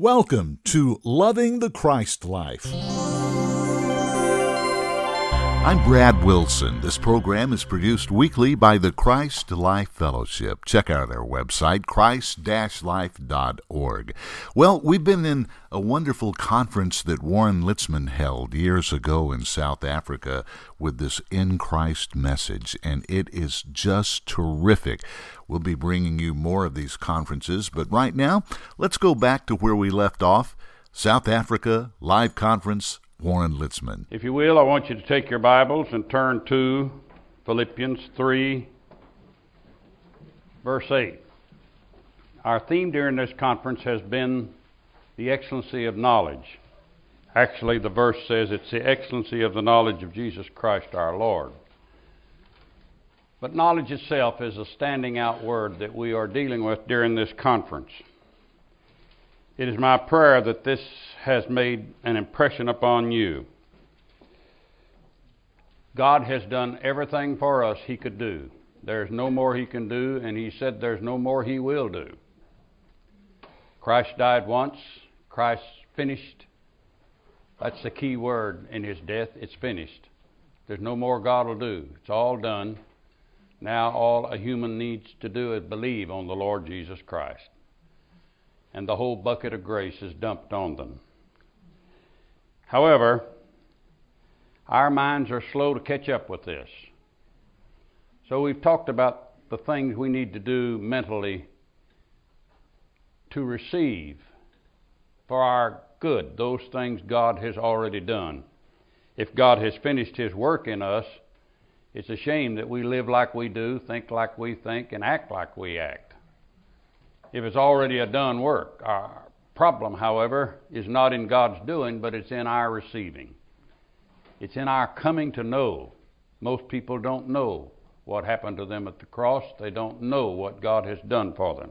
Welcome to Loving the Christ Life. I'm Brad Wilson. This program is produced weekly by the Christ Life Fellowship. Check out our website, christ-life.org. Well, we've been in a wonderful conference that Warren Litzman held years ago in South Africa with this In Christ message, and it is just terrific. We'll be bringing you more of these conferences, but right now, let's go back to where we left off. South Africa Live Conference Warren Litzman. If you will, I want you to take your Bibles and turn to Philippians 3, verse 8. Our theme during this conference has been the excellency of knowledge. Actually, the verse says it's the excellency of the knowledge of Jesus Christ our Lord. But knowledge itself is a standing out word that we are dealing with during this conference. It is my prayer that this has made an impression upon you. God has done everything for us He could do. There's no more He can do, and He said there's no more He will do. Christ died once, Christ finished. That's the key word in His death. It's finished. There's no more God will do. It's all done. Now all a human needs to do is believe on the Lord Jesus Christ. And the whole bucket of grace is dumped on them. However, our minds are slow to catch up with this. So we've talked about the things we need to do mentally to receive for our good those things God has already done. If God has finished His work in us, it's a shame that we live like we do, think like we think, and act like we act. If it's already a done work, our problem, however, is not in God's doing, but it's in our receiving. It's in our coming to know. Most people don't know what happened to them at the cross, they don't know what God has done for them.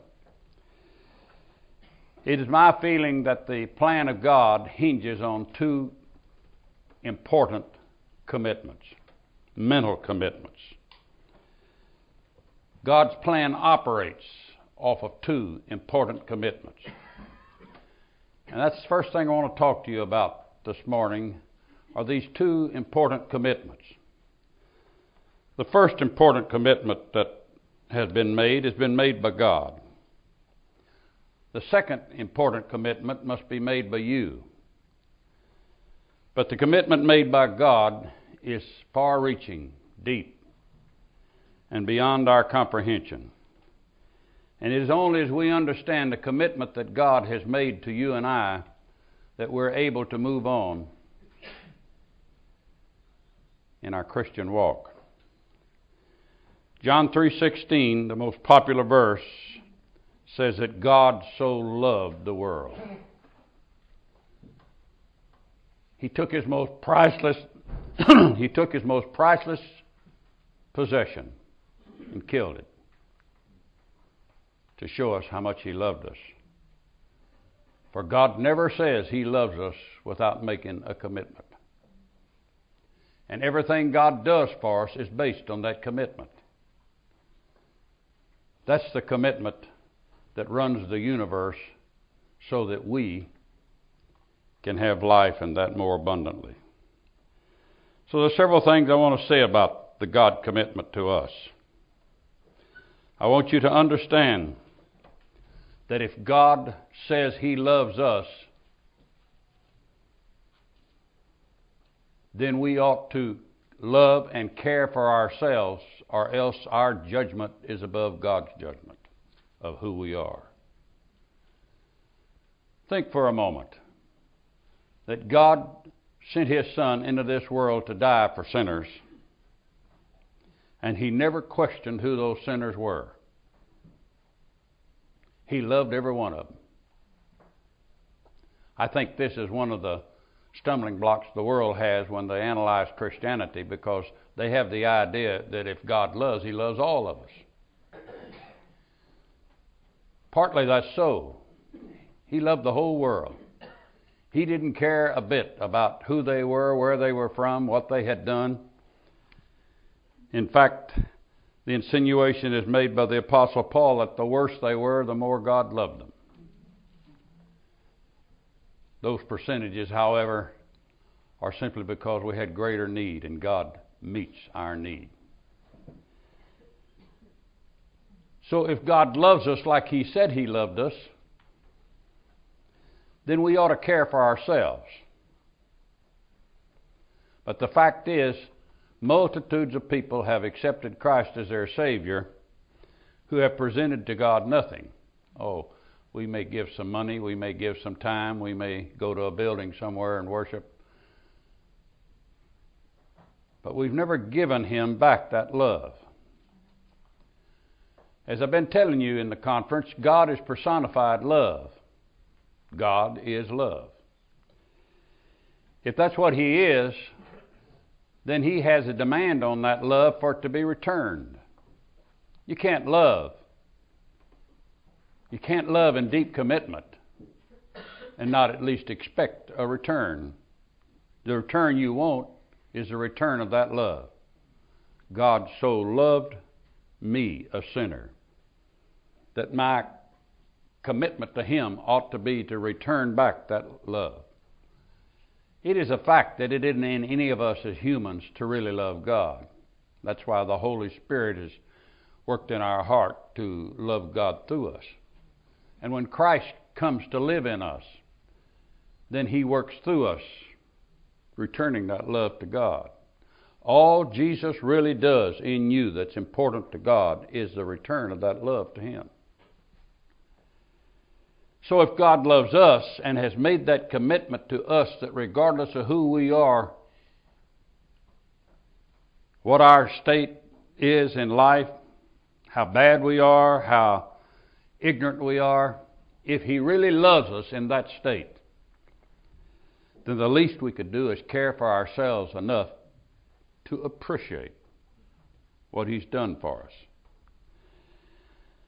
It is my feeling that the plan of God hinges on two important commitments, mental commitments. God's plan operates off of two important commitments. And that's the first thing I want to talk to you about this morning are these two important commitments. The first important commitment that has been made has been made by God. The second important commitment must be made by you. But the commitment made by God is far reaching, deep, and beyond our comprehension. And it is only as we understand the commitment that God has made to you and I that we're able to move on in our Christian walk. John 3:16, the most popular verse, says that God so loved the world. He took his most priceless he took his most priceless possession and killed it to show us how much He loved us. For God never says He loves us without making a commitment. And everything God does for us is based on that commitment. That's the commitment that runs the universe so that we can have life and that more abundantly. So there's several things I want to say about the God commitment to us. I want you to understand that if God says He loves us, then we ought to love and care for ourselves, or else our judgment is above God's judgment of who we are. Think for a moment that God sent His Son into this world to die for sinners, and He never questioned who those sinners were. He loved every one of them. I think this is one of the stumbling blocks the world has when they analyze Christianity because they have the idea that if God loves, He loves all of us. Partly that's so. He loved the whole world. He didn't care a bit about who they were, where they were from, what they had done. In fact, the insinuation is made by the Apostle Paul that the worse they were, the more God loved them. Those percentages, however, are simply because we had greater need and God meets our need. So if God loves us like He said He loved us, then we ought to care for ourselves. But the fact is, multitudes of people have accepted Christ as their Savior who have presented to God nothing. Oh, we may give some money, we may give some time, we may go to a building somewhere and worship. But we've never given Him back that love. As I've been telling you in the conference, God is personified love. God is love. If that's what He is, then He has a demand on that love for it to be returned. You can't love. You can't love in deep commitment and not at least expect a return. The return you want is the return of that love. God so loved me, a sinner, that my commitment to Him ought to be to return back that love. It is a fact that it isn't in any of us as humans to really love God. That's why the Holy Spirit has worked in our heart to love God through us. And when Christ comes to live in us, then He works through us, returning that love to God. All Jesus really does in you that's important to God is the return of that love to Him. So if God loves us and has made that commitment to us that regardless of who we are, what our state is in life, how bad we are, how ignorant we are, if He really loves us in that state, then the least we could do is care for ourselves enough to appreciate what He's done for us.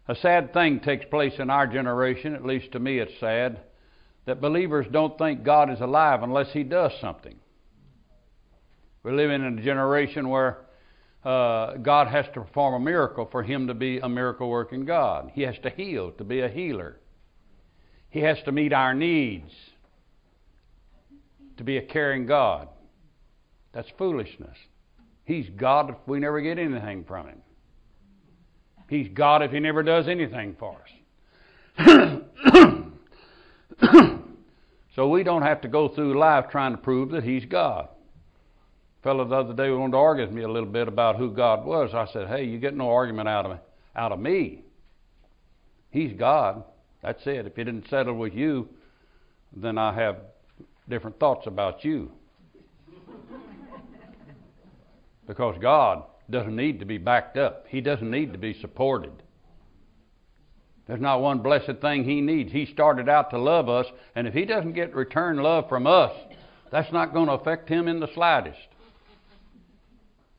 A sad thing takes place in our generation, at least to me it's sad, that believers don't think God is alive unless He does something. We're living in a generation where uh, God has to perform a miracle for Him to be a miracle working God. He has to heal to be a healer. He has to meet our needs to be a caring God. That's foolishness. He's God if we never get anything from Him. He's God if He never does anything for us. so we don't have to go through life trying to prove that He's God. A fellow the other day wanted to argue with me a little bit about who God was. I said, "Hey, you get no argument out of. Out of me. He's God. That's it. If He didn't settle with you, then I have different thoughts about you." because God doesn't need to be backed up. He doesn't need to be supported. There's not one blessed thing he needs. He started out to love us, and if he doesn't get return love from us, that's not going to affect him in the slightest.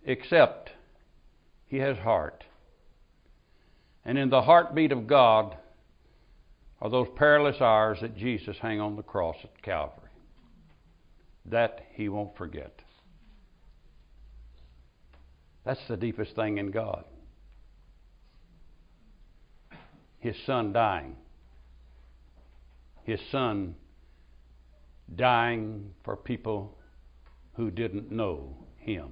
Except he has heart. And in the heartbeat of God are those perilous hours that Jesus hung on the cross at Calvary. That he won't forget. That's the deepest thing in God. His son dying. His son dying for people who didn't know him,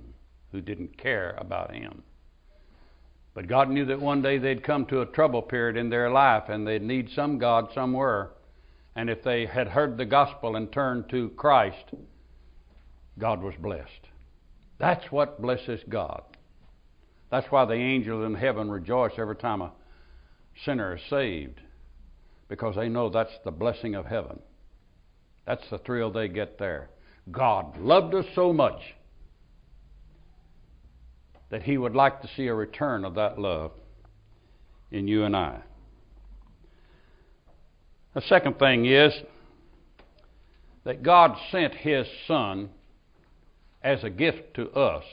who didn't care about him. But God knew that one day they'd come to a trouble period in their life and they'd need some God somewhere. And if they had heard the gospel and turned to Christ, God was blessed. That's what blesses God. That's why the angels in heaven rejoice every time a sinner is saved, because they know that's the blessing of heaven. That's the thrill they get there. God loved us so much that He would like to see a return of that love in you and I. The second thing is that God sent His Son as a gift to us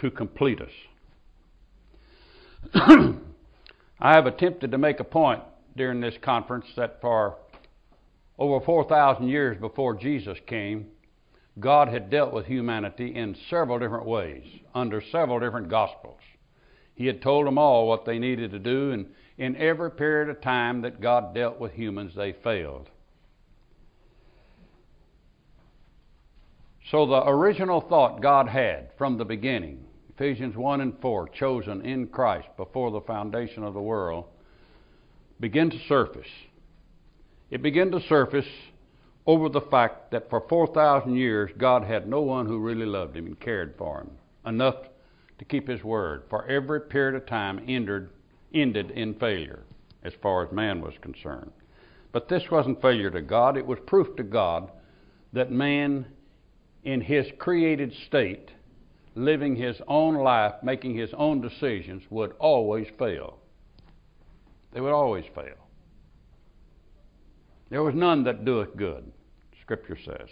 to complete us. I have attempted to make a point during this conference that for over 4,000 years before Jesus came, God had dealt with humanity in several different ways, under several different gospels. He had told them all what they needed to do, and in every period of time that God dealt with humans, they failed. So, the original thought God had from the beginning Ephesians 1 and 4, chosen in Christ before the foundation of the world, began to surface. It began to surface over the fact that for 4,000 years God had no one who really loved him and cared for him enough to keep his word. For every period of time ended, ended in failure as far as man was concerned. But this wasn't failure to God, it was proof to God that man, in his created state, living his own life, making his own decisions, would always fail. They would always fail. There was none that doeth good, Scripture says.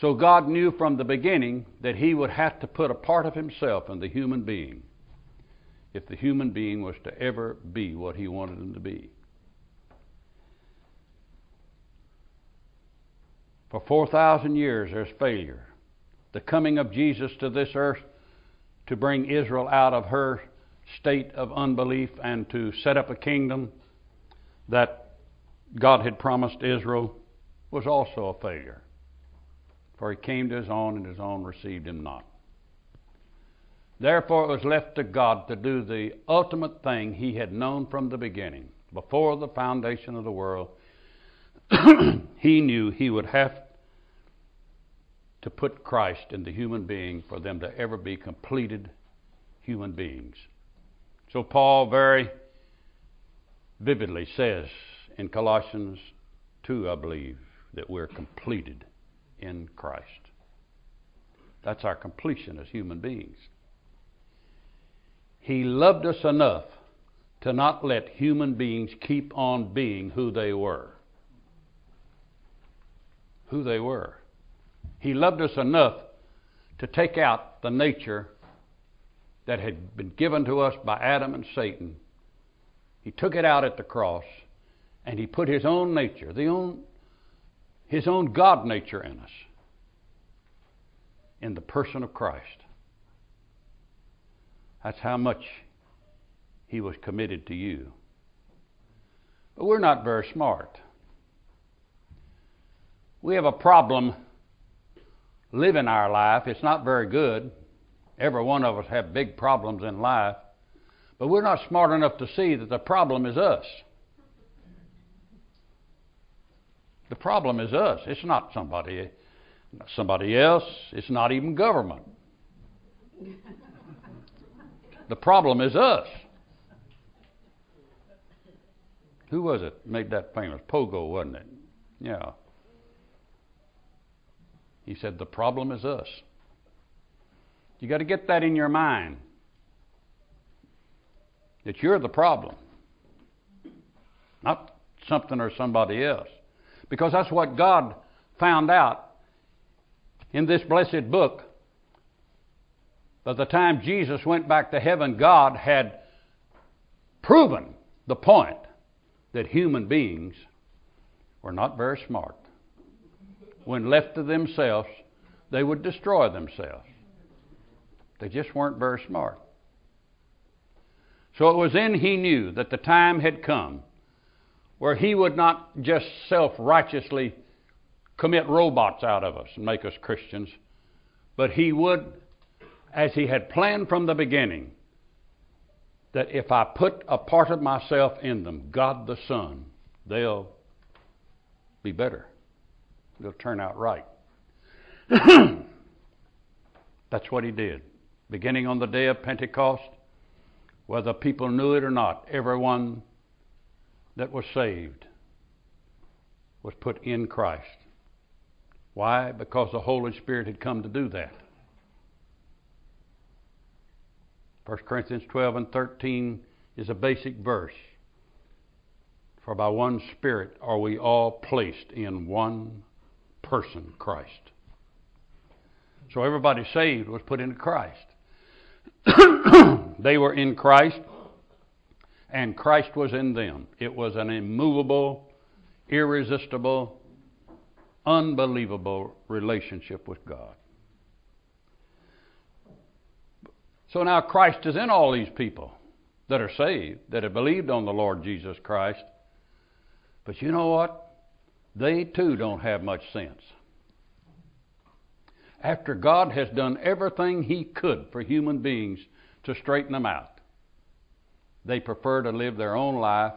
So God knew from the beginning that He would have to put a part of Himself in the human being if the human being was to ever be what He wanted him to be. For 4,000 years, there's failure. The coming of Jesus to this earth to bring Israel out of her state of unbelief and to set up a kingdom that God had promised Israel was also a failure. For he came to his own, and his own received him not. Therefore, it was left to God to do the ultimate thing he had known from the beginning. Before the foundation of the world, he knew he would have to put Christ in the human being for them to ever be completed human beings. So, Paul very vividly says in Colossians 2, I believe, that we're completed in Christ. That's our completion as human beings. He loved us enough to not let human beings keep on being who they were. Who they were. He loved us enough to take out the nature that had been given to us by Adam and Satan. He took it out at the cross and he put his own nature, the own, his own God nature in us, in the person of Christ. That's how much he was committed to you. But we're not very smart. We have a problem living our life. It's not very good. Every one of us have big problems in life. But we're not smart enough to see that the problem is us. The problem is us. It's not somebody somebody else. It's not even government. The problem is us. Who was it made that famous? Pogo, wasn't it? Yeah. He said, The problem is us. You got to get that in your mind that you're the problem, not something or somebody else. Because that's what God found out in this blessed book. By the time Jesus went back to heaven, God had proven the point that human beings were not very smart. When left to themselves, they would destroy themselves. They just weren't very smart. So it was then he knew that the time had come where he would not just self righteously commit robots out of us and make us Christians, but he would, as he had planned from the beginning, that if I put a part of myself in them, God the Son, they'll be better. They'll turn out right. That's what he did. Beginning on the day of Pentecost, whether people knew it or not, everyone that was saved was put in Christ. Why? Because the Holy Spirit had come to do that. 1 Corinthians 12 and 13 is a basic verse. For by one Spirit are we all placed in one person, Christ. So everybody saved was put into Christ. they were in Christ, and Christ was in them. It was an immovable, irresistible, unbelievable relationship with God. So now Christ is in all these people that are saved, that have believed on the Lord Jesus Christ. But you know what? They too don't have much sense. after God has done everything He could for human beings to straighten them out. They prefer to live their own life.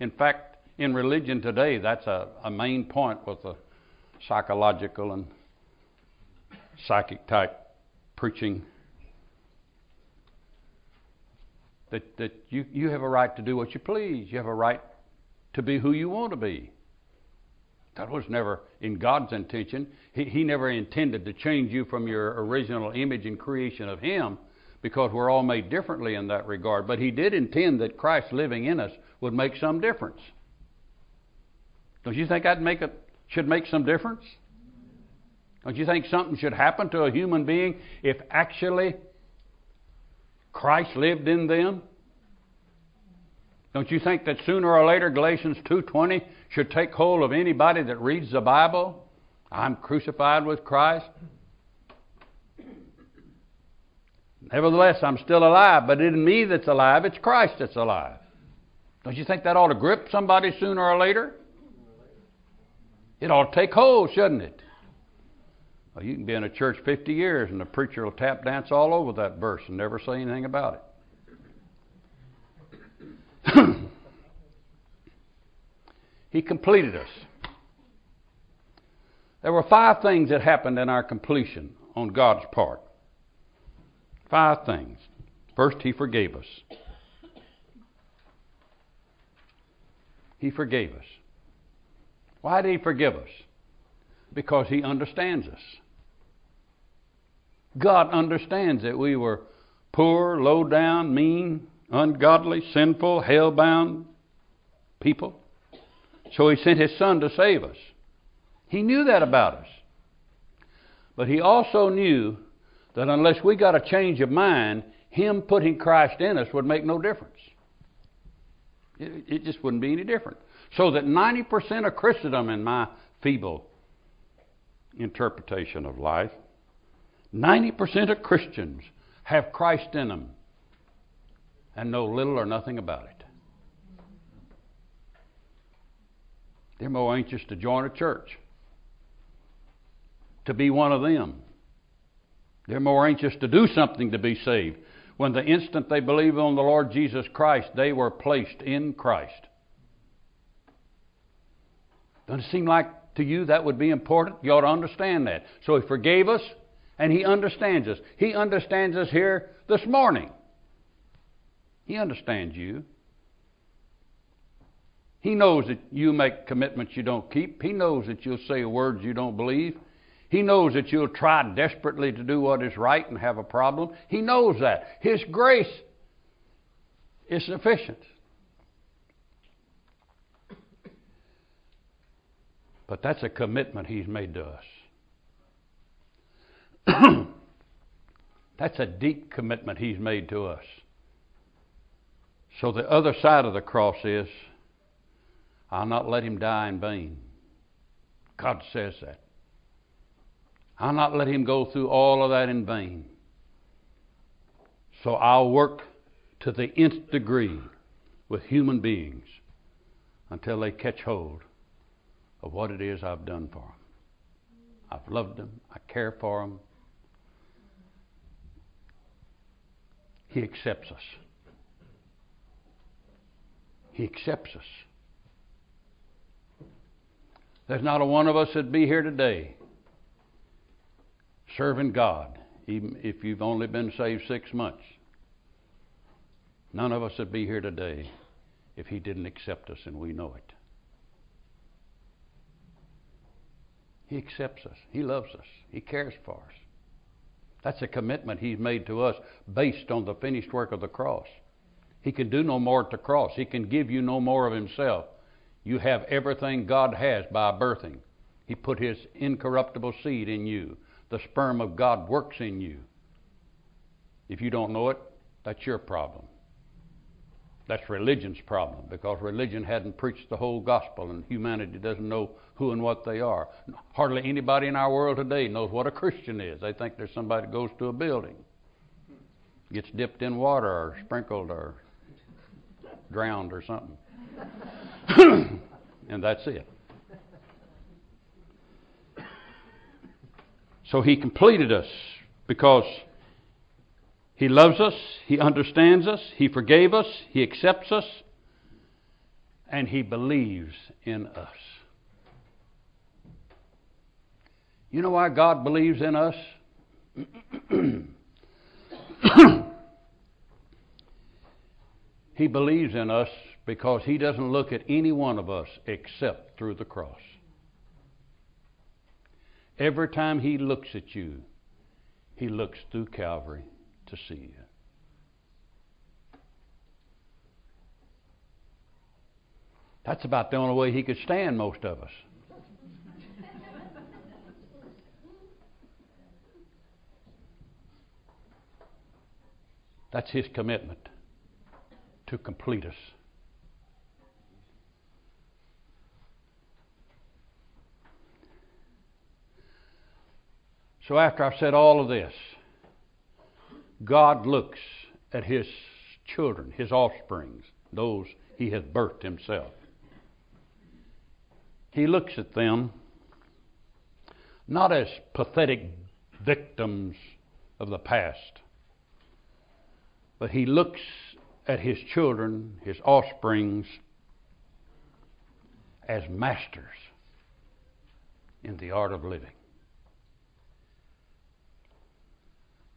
In fact, in religion today, that's a, a main point with the psychological and psychic type preaching. That, that you, you have a right to do what you please. You have a right to be who you want to be. That was never in God's intention. He, he never intended to change you from your original image and creation of Him because we're all made differently in that regard. But He did intend that Christ living in us would make some difference. Don't you think that make it should make some difference? Don't you think something should happen to a human being if actually Christ lived in them? Don't you think that sooner or later Galatians 2:20 should take hold of anybody that reads the Bible? I'm crucified with Christ. Nevertheless, I'm still alive, but it isn't me that's alive, it's Christ that's alive. Don't you think that ought to grip somebody sooner or later? It ought to take hold, shouldn't it? Well, you can be in a church 50 years and the preacher will tap dance all over that verse and never say anything about it. he completed us. There were five things that happened in our completion on God's part. Five things. First, He forgave us. He forgave us. Why did He forgive us? Because He understands us. God understands that we were poor, low down, mean, ungodly, sinful, hell bound people. So He sent His Son to save us. He knew that about us. But He also knew that unless we got a change of mind, Him putting Christ in us would make no difference. It, it just wouldn't be any different. So that 90% of Christendom, in my feeble interpretation of life, 90% of Christians have Christ in them and know little or nothing about it. They're more anxious to join a church, to be one of them. They're more anxious to do something to be saved. When the instant they believe on the Lord Jesus Christ, they were placed in Christ. Doesn't it seem like to you that would be important? You ought to understand that. So He forgave us, and He understands us. He understands us here this morning. He understands you. He knows that you make commitments you don't keep. He knows that you'll say words you don't believe. He knows that you'll try desperately to do what is right and have a problem. He knows that. His grace is sufficient. But that's a commitment He's made to us. that's a deep commitment He's made to us. So the other side of the cross is I'll not let Him die in vain. God says that. I'll not let him go through all of that in vain. So I'll work to the nth degree with human beings until they catch hold of what it is I've done for them. I've loved them, I care for them. He accepts us. He accepts us. There's not a one of us that'd be here today serving God, even if you've only been saved six months. None of us would be here today if He didn't accept us, and we know it. He accepts us. He loves us. He cares for us. That's a commitment He's made to us based on the finished work of the cross. He can do no more at the cross. He can give you no more of Himself. You have everything God has by birthing. He put His incorruptible seed in you the sperm of God works in you. If you don't know it, that's your problem. That's religion's problem because religion hadn't preached the whole gospel and humanity doesn't know who and what they are. Hardly anybody in our world today knows what a Christian is. They think there's somebody that goes to a building, gets dipped in water or sprinkled or drowned or something. and that's it. So he completed us because he loves us, he understands us, he forgave us, he accepts us, and he believes in us. You know why God believes in us? he believes in us because he doesn't look at any one of us except through the cross. Every time he looks at you, he looks through Calvary to see you. That's about the only way he could stand most of us. That's his commitment to complete us. So, after I've said all of this, God looks at his children, his offsprings, those he has birthed himself. He looks at them not as pathetic victims of the past, but he looks at his children, his offsprings, as masters in the art of living.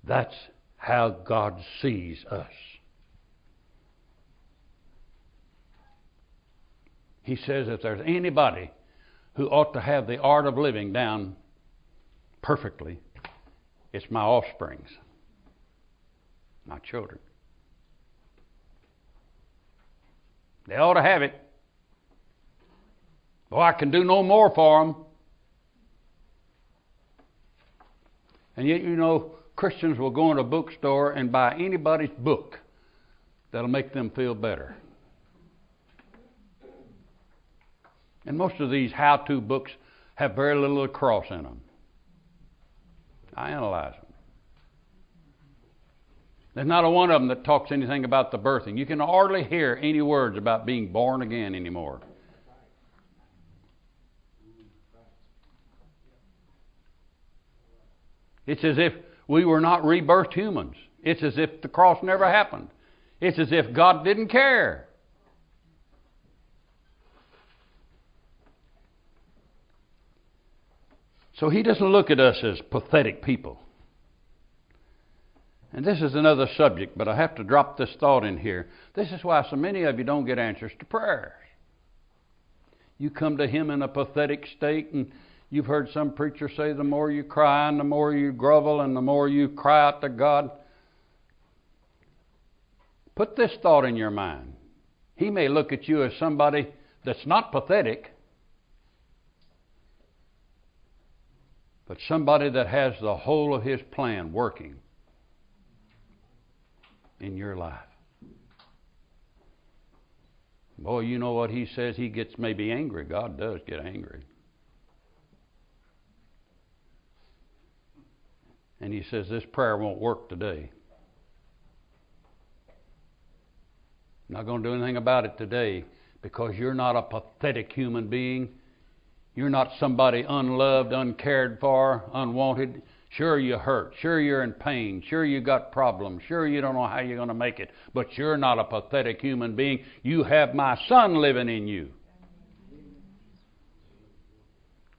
That's how God sees us. He says if there's anybody who ought to have the art of living down perfectly, it's my offsprings, my children. They ought to have it. Well, I can do no more for them. And yet, you know, Christians will go in a bookstore and buy anybody's book that'll make them feel better. And most of these how to books have very little cross in them. I analyze them. There's not a one of them that talks anything about the birthing. You can hardly hear any words about being born again anymore. It's as if we were not rebirthed humans. It's as if the cross never happened. It's as if God didn't care. So he doesn't look at us as pathetic people. And this is another subject, but I have to drop this thought in here. This is why so many of you don't get answers to prayers. You come to him in a pathetic state and You've heard some preacher say the more you cry and the more you grovel and the more you cry out to God. Put this thought in your mind. He may look at you as somebody that's not pathetic, but somebody that has the whole of his plan working in your life. Boy, you know what he says? He gets maybe angry. God does get angry. And he says, This prayer won't work today. I'm not going to do anything about it today because you're not a pathetic human being. You're not somebody unloved, uncared for, unwanted. Sure, you hurt. Sure, you're in pain. Sure, you got problems. Sure, you don't know how you're going to make it. But you're not a pathetic human being. You have my Son living in you.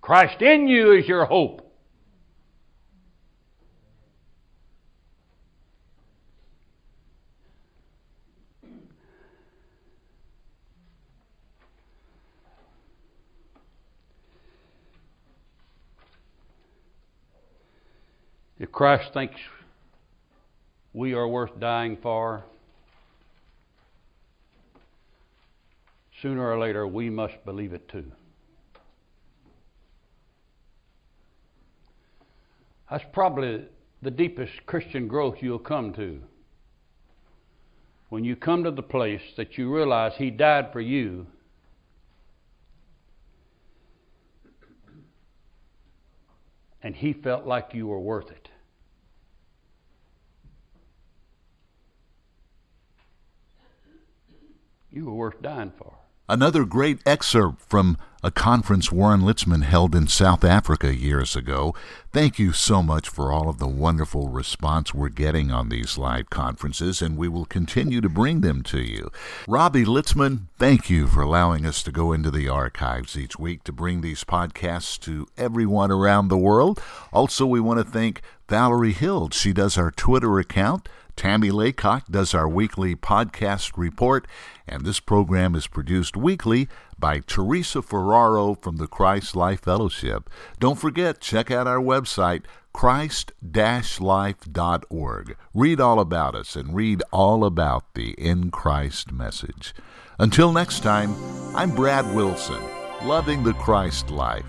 Christ in you is your hope. If Christ thinks we are worth dying for, sooner or later we must believe it too. That's probably the deepest Christian growth you'll come to. When you come to the place that you realize He died for you and He felt like you were worth it. You were worth dying for. Another great excerpt from a conference Warren Litzman held in South Africa years ago. Thank you so much for all of the wonderful response we're getting on these live conferences, and we will continue to bring them to you. Robbie Litzman, thank you for allowing us to go into the archives each week to bring these podcasts to everyone around the world. Also, we want to thank Valerie Hill. She does our Twitter account. Tammy Laycock does our weekly podcast report, and this program is produced weekly by Teresa Ferraro from the Christ Life Fellowship. Don't forget, check out our website, christ-life.org. Read all about us and read all about the In Christ message. Until next time, I'm Brad Wilson, loving the Christ life.